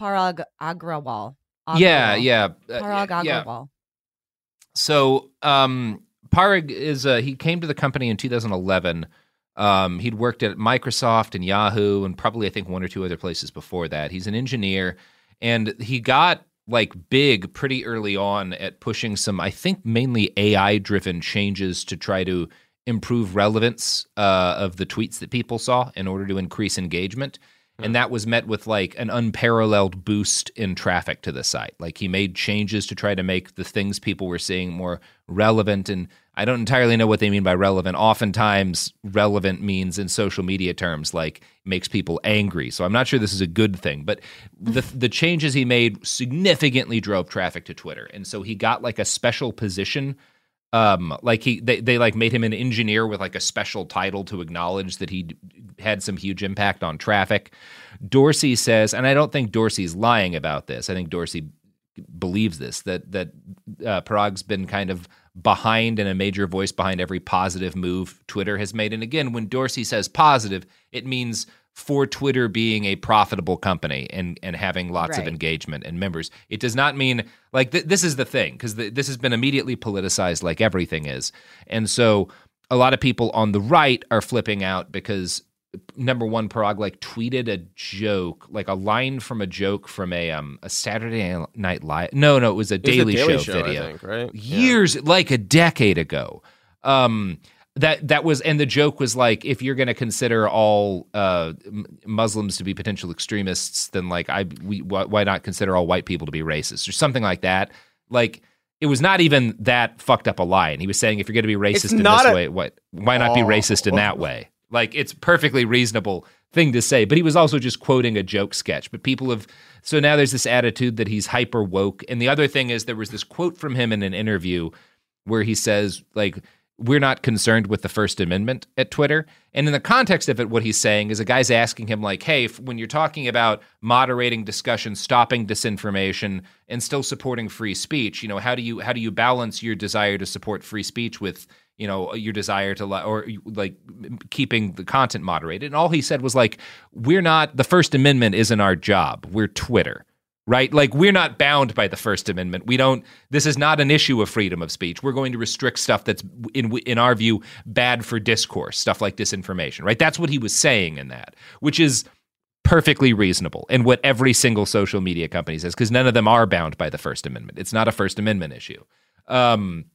Parag Agrawal. yeah, Agrawal. yeah, uh, Parag yeah. Agrawal. So, um, Parag is uh, he came to the company in 2011. Um, he'd worked at Microsoft and Yahoo and probably I think one or two other places before that. He's an engineer, and he got like big pretty early on at pushing some I think mainly AI driven changes to try to improve relevance uh, of the tweets that people saw in order to increase engagement. And that was met with like an unparalleled boost in traffic to the site. Like he made changes to try to make the things people were seeing more relevant. And I don't entirely know what they mean by relevant. Oftentimes, relevant means in social media terms like makes people angry. So I'm not sure this is a good thing. But the [laughs] the changes he made significantly drove traffic to Twitter. And so he got like a special position um like he they, they like made him an engineer with like a special title to acknowledge that he had some huge impact on traffic dorsey says and i don't think dorsey's lying about this i think dorsey believes this that that uh, Parag's been kind of behind and a major voice behind every positive move Twitter has made. And again, when Dorsey says positive, it means for Twitter being a profitable company and and having lots of engagement and members. It does not mean like th- this is the thing because th- this has been immediately politicized like everything is. And so a lot of people on the right are flipping out because number one, Parag like tweeted a joke, like a line from a joke from a um a Saturday Night Live. No, no, it was a It was a Daily, Daily Show, Show, I video. think, right? Yeah. Years, like a decade ago. Um, that that was, and the joke was like, if you're going to consider all uh, M- Muslims to be potential extremists, then like I, we, why, why not consider all white people to be racist or something like that? Like. It was not even that fucked up a line. He was saying if you're going to be racist It's in this a- way, what? Why not be Oh. racist in that way? Like it's perfectly reasonable thing to say, but he was also just quoting a joke sketch. But people have so now there's this attitude that he's hyper woke. And the other thing is there was this quote from him in an interview where he says like we're not concerned with the First Amendment at Twitter. And in the context of it, what he's saying is a guy's asking him, like, hey, if, when you're talking about moderating discussion, stopping disinformation, and still supporting free speech, you know, how do you how do you balance your desire to support free speech with you know your desire to li- or like keeping the content moderated? And all he said was like, we're not the First Amendment isn't our job. We're Twitter right? Like we're not bound by the First Amendment. We don't. This is not an issue of freedom of speech. We're going to restrict stuff that's in in our view bad for discourse, stuff like disinformation, right? That's what he was saying in that, which is perfectly reasonable and what every single social media company says because none of them are bound by the First Amendment. It's not a First Amendment issue. Um,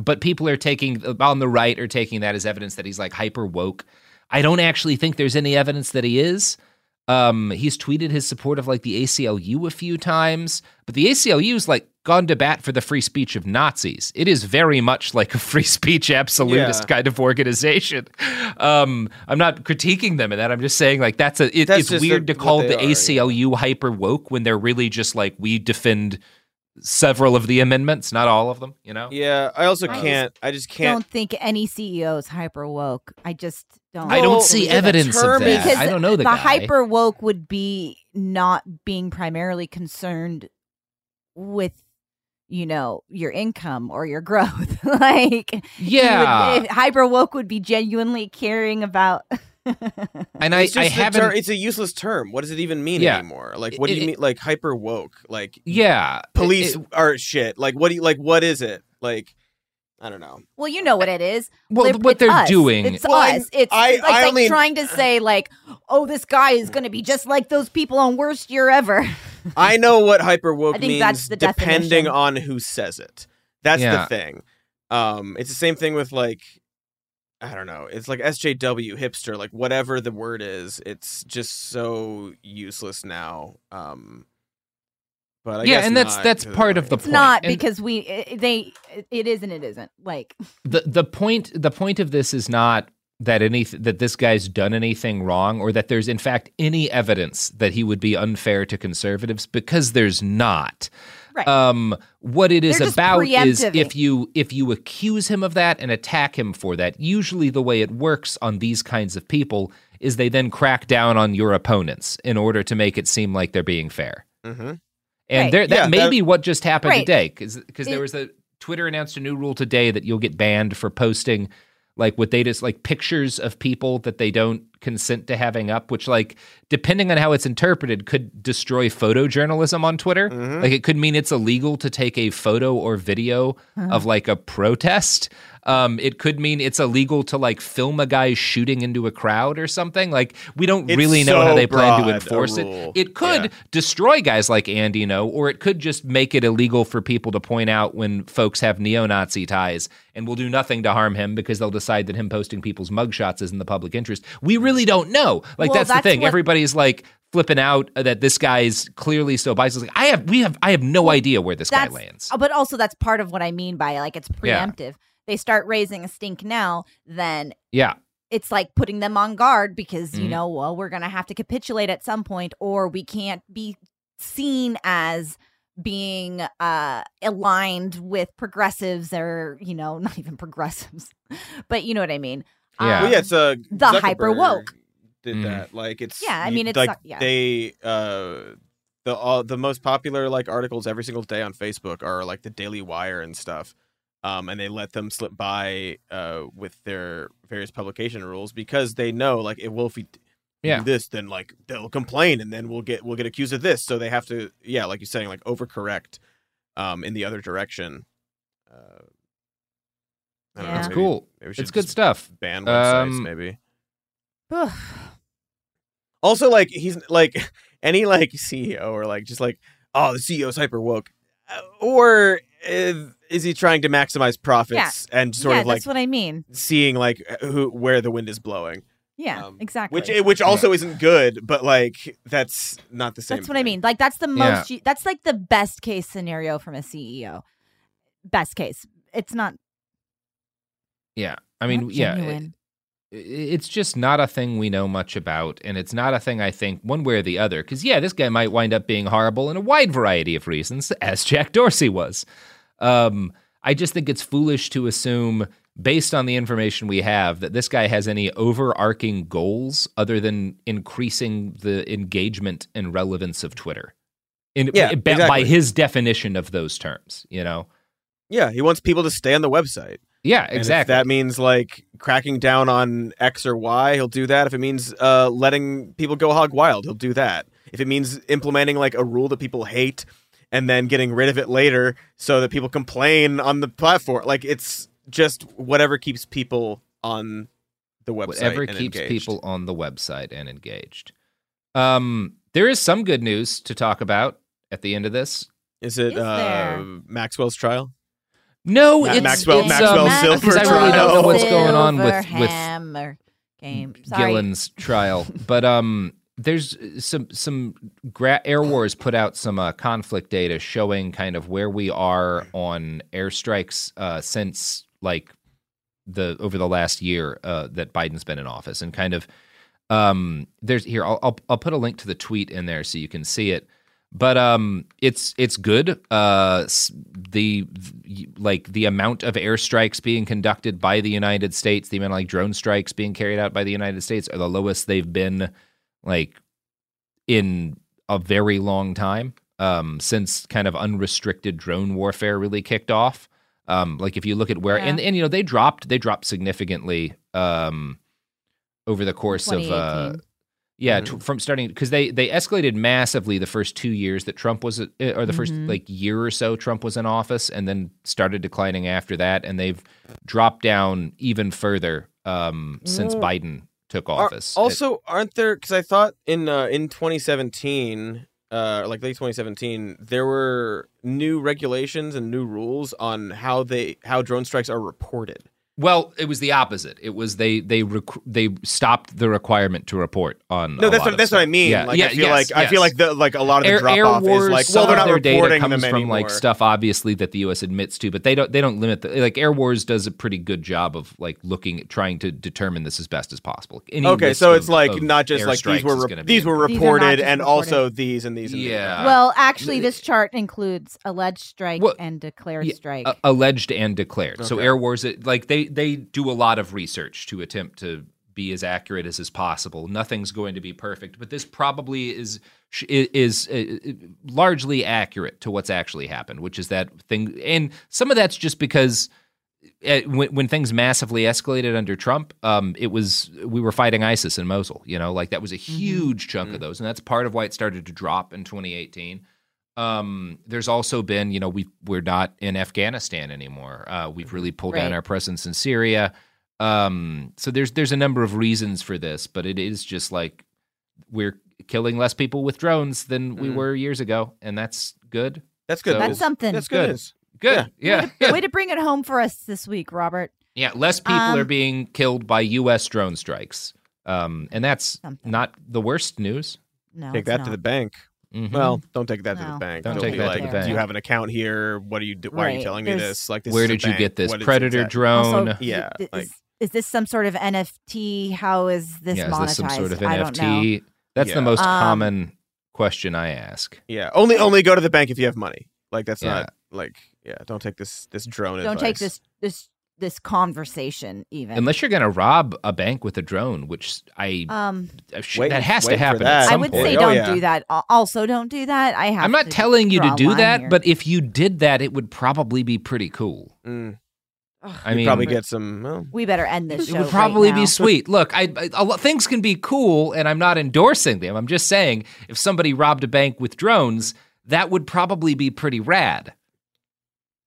but people are taking on the right are taking that as evidence that he's like hyper woke. I don't actually think there's any evidence that he is. Um, he's tweeted his support of like the ACLU a few times, but the ACLU's like gone to bat for the free speech of Nazis. It is very much like a free speech absolutist Yeah. kind of organization. Um, I'm not critiquing them in that. I'm just saying like that's a. It, That's it's weird to call the are, yeah. ACLU hyper woke when they're really just like we defend several of the amendments, not all of them. You know. Yeah, I also can't. I just can't. I don't think any CEO is hyper woke. I just don't. I don't see evidence of term that. because I don't know the, guy. hyper woke would be not being primarily concerned with you know your income or your growth [laughs] like Yeah. would, hyper woke would be genuinely caring about [laughs] and I, it's I just a haven't. ter- it's a useless term. What does it even mean Yeah. anymore? Like, what do It- you mean? Like hyper woke? Like yeah, police it- are shit. Like what do you like? What is it? Like I don't know. well you know what it is Well, Lib- what they're us. doing- it's Well, I- us it's I- like, I like only- trying to say like oh this guy is gonna be just like those people on worst year ever [laughs] I know what hyper woke means that's the depending definition. on who says it. That's Yeah. the thing. Um, it's the same thing with like I don't know. It's like SJW hipster, like whatever the word is. It's just so useless now. Um, but I Yeah, guess and that's- not, that's 'cause, part of like- the it's point. not And- because we it, they it is and it isn't like [laughs] the the point the point of this is not that any that this guy's done anything wrong or that there's in fact any evidence that he would be unfair to conservatives because there's not. Right. Um, what it is about is if you if you accuse him of that and attack him for that, usually the way it works on these kinds of people is they then crack down on your opponents in order to make it seem like they're being fair. Mhm. And Right. there, that Yeah, may that- be what just happened Right. today, because It- there was a Twitter announced a new rule today that you'll get banned for posting like what they just like pictures of people that they don't consent to having up, which like depending on how it's interpreted could destroy photojournalism on Twitter. Mhm. Like it could mean it's illegal to take a photo or video of like a protest. Um, it could mean it's illegal to like film a guy shooting into a crowd or something. Like we don't It's really know how they plan to enforce it. It could Yeah. destroy guys like Andy Ngo, or it could just make it illegal for people to point out when folks have neo-Nazi ties, and will do nothing to harm him because they'll decide that him posting people's mugshots is in the public interest. We really don't know. Like Well, that's, that's the thing. what- Everybody's like flipping out that this guy's clearly so biased. Like I have, we have, I have no idea where this guy lands. uh, but also that's part of what I mean by like it's Yeah. Preemptive. They start raising a stink now, then Yeah. it's like putting them on guard because you Mhm. know, well, we're gonna have to capitulate at some point, or we can't be seen as being uh aligned with progressives or you know [laughs] not even progressives but you know what i mean Yeah. Well, yeah, it's uh, the hyper woke. Did Mhm. that like it's Yeah, I mean, it's like yeah. they uh the all the most popular like articles every single day on Facebook are like the Daily Wire and stuff. Um, and they let them slip by uh with their various publication rules because they know like if well if we Yeah. do this then like they'll complain and then we'll get we'll get accused of this so they have to yeah like you're saying like overcorrect um in the other direction. Uh, I don't Yeah. It's maybe- cool. maybe It's good stuff. Ban websites Um, maybe. Also, like he's like [laughs] any like CEO or like just like oh the CEO's hyper woke, Uh, or is, is he trying to maximize profits and sort yeah of like that's what i mean seeing like who where the wind is blowing, yeah Um, exactly which which also isn't good, but like that's not the same. that's what i mean like that's the most you- that's like the best case scenario from a ceo best case it's not Yeah. I mean, not yeah. genuine. It's just not a thing we know much about and it's not a thing i think one way or the other because yeah this guy might wind up being horrible in a wide variety of reasons as jack dorsey was um, i just think it's foolish to assume based on the information we have that this guy has any overarching goals other than increasing the engagement and relevance of twitter in, Yeah, by exactly. his definition of those terms you know Yeah, he wants people to stay on the website. Yeah And if exactly that means like cracking down on X or Y, he'll do that. If it means uh, letting people go hog wild, he'll do that. If it means implementing like a rule that people hate and then getting rid of it later so that people complain on the platform, like it's just whatever keeps people on the website. whatever and keeps engaged. people on the website and engaged. Um, there is some good news to talk about at the end of this. Is it Is uh. Maxwell's trial? No, Ma- it's Maxwell- it's, Maxwell um, Silver because I really don't know what's going on with with Silverhammer. game. Sorry. Ghislaine's trial. But um, there's some some gra- Air Wars put out some uh, conflict data showing kind of where we are on airstrikes uh, since like the over the last year uh, that Biden's been in office, and kind of um, there's here I'll, I'll I'll put a link to the tweet in there so you can see it. But um, it's it's good. Uh, the like the amount of airstrikes being conducted by the United States, the amount of like drone strikes being carried out by the United States are the lowest they've been like in a very long time um, since kind of unrestricted drone warfare really kicked off. Um, like if you look at where and and you know they dropped they dropped significantly um, over the course of uh, 2018. yeah t- from starting because they they escalated massively the first two years that Trump was uh, or the first Mhm. like year or so Trump was in office and then started declining after that and they've dropped down even further um, since Well, Biden took Are- office. also, aren't there? Because I thought in uh, in 2017, uh, like late 2017, there were new regulations and new rules on how they how drone strikes are reported. Well, it was the opposite. It was they they rec- they stopped the requirement to report on. No, a that's lot what of that's what I mean. Yeah, like yeah, I feel yes, like I feel like the like a lot of the Air, drop Air off Wars, is like some well they're not their data reporting comes them from anymore. like stuff obviously that the U.S. admits to, but they don't they don't limit the like Air Wars does a pretty good job of like looking trying to determine this as best as possible. Any okay, list so of- it's like of not just like these were is re- these were important. These reported and reported. also these and these and these. Yeah. well, actually, this chart includes alleged strike Well, and declared Yeah, strike. a- alleged and declared. So Air Wars, like they they do a lot of research to attempt to be as accurate as is possible. Nothing's going to be perfect, but this probably is is, is uh, largely accurate to what's actually happened, which is that thing. And some of that's just because. uh when, when things massively escalated under Trump, um, it was we were fighting ISIS in Mosul. You know, like that was a huge chunk of those, and that's part of why it started to drop in 2018. Um, there's also been, you know, we we're not in Afghanistan anymore. Uh, we've really pulled down our presence in Syria. Um, so there's there's a number of reasons for this, but it is just like we're killing less people with drones than we Mhm. were years ago, and that's good. That's good. So- That's something. That's good. Good. Good. Yeah. Way Yeah. to, way to bring it home for us this week, Robert. Yeah, less people Um, are being killed by U.S. drone strikes, um, and that's Something. not the worst news. No, Take it's that not. to the bank. Mhm. Well, don't take that to the bank. don't Don't take be that to like, the Do you have an account here? What are you? Do- why are you Right. telling me this? Like, this Where is did you bank. get this What is predator exact- drone? Also, Yeah, is, like- is this some sort of NFT? How is this yeah, monetized? is this some sort of I don't know. NFT? That's Yeah. the most Um, common question I ask. Yeah, only only go to the bank if you have money. Like that's Yeah. not like yeah. Don't take this this drone. Don't take this this this conversation even. Unless you're going to rob a bank with a drone, which I um, uh, sh- Wait- that has to happen. that. At I would point. say Oh, don't yeah. do that. Also, don't do that. I have. I'm not to telling you to do that, here. but if you did that, it would probably be pretty cool. Mm. I mean, probably get some. Well, we better end this it would probably right now. be sweet. Look, I, I a lot, things can be cool, and I'm not endorsing them. I'm just saying, if somebody robbed a bank with drones, that would probably be pretty rad.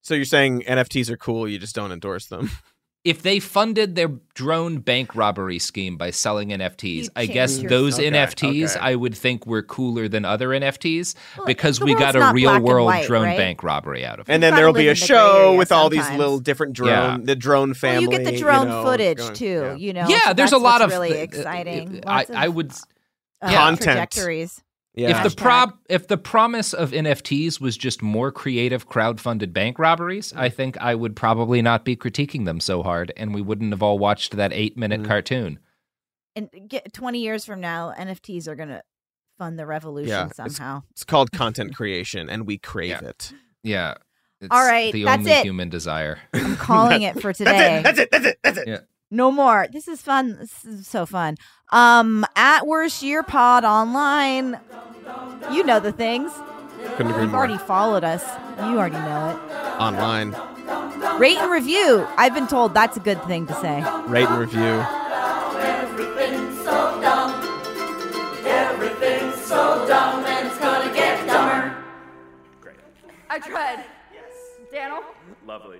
So you're saying NFTs are cool? You just don't endorse them. [laughs] If they funded their drone bank robbery scheme by selling NFTs, I guess your- those Okay, NFTs okay. I would think were cooler than other NFTs Well, because we got a real world white, drone right? bank robbery out of it. And then there'll be a the show area with all these little different drone, Yeah. the drone Well, family. you get the drone know, footage going- too. yeah. You know. yeah, so there's a lot of really uh, uh, exciting. I, of, I would uh, Content. trajectories. Yeah. If the prob if the promise of NFTs was just more creative crowdfunded bank robberies, I think I would probably not be critiquing them so hard, and we wouldn't have all watched that eight minute Mm. cartoon. And get 20 years from now, NFTs are going to fund the revolution Yeah, somehow. it's called content [laughs] creation, and we crave Yeah. it. Yeah. It's All right, the that's only it. human desire. I'm calling [laughs] it for today. That's it. That's it. That's it. Yeah. No more. This is fun. This is so fun. Um, at Worst Year Pod online. You know the things. Couldn't agree You've more. already followed us. You already know it. Online. Rate and review. I've been told that's a good thing to say. rate and review. Everything's so dumb. Everything's so dumb, and it's gonna get dumber. I tried. Yes. Daniel? Lovely.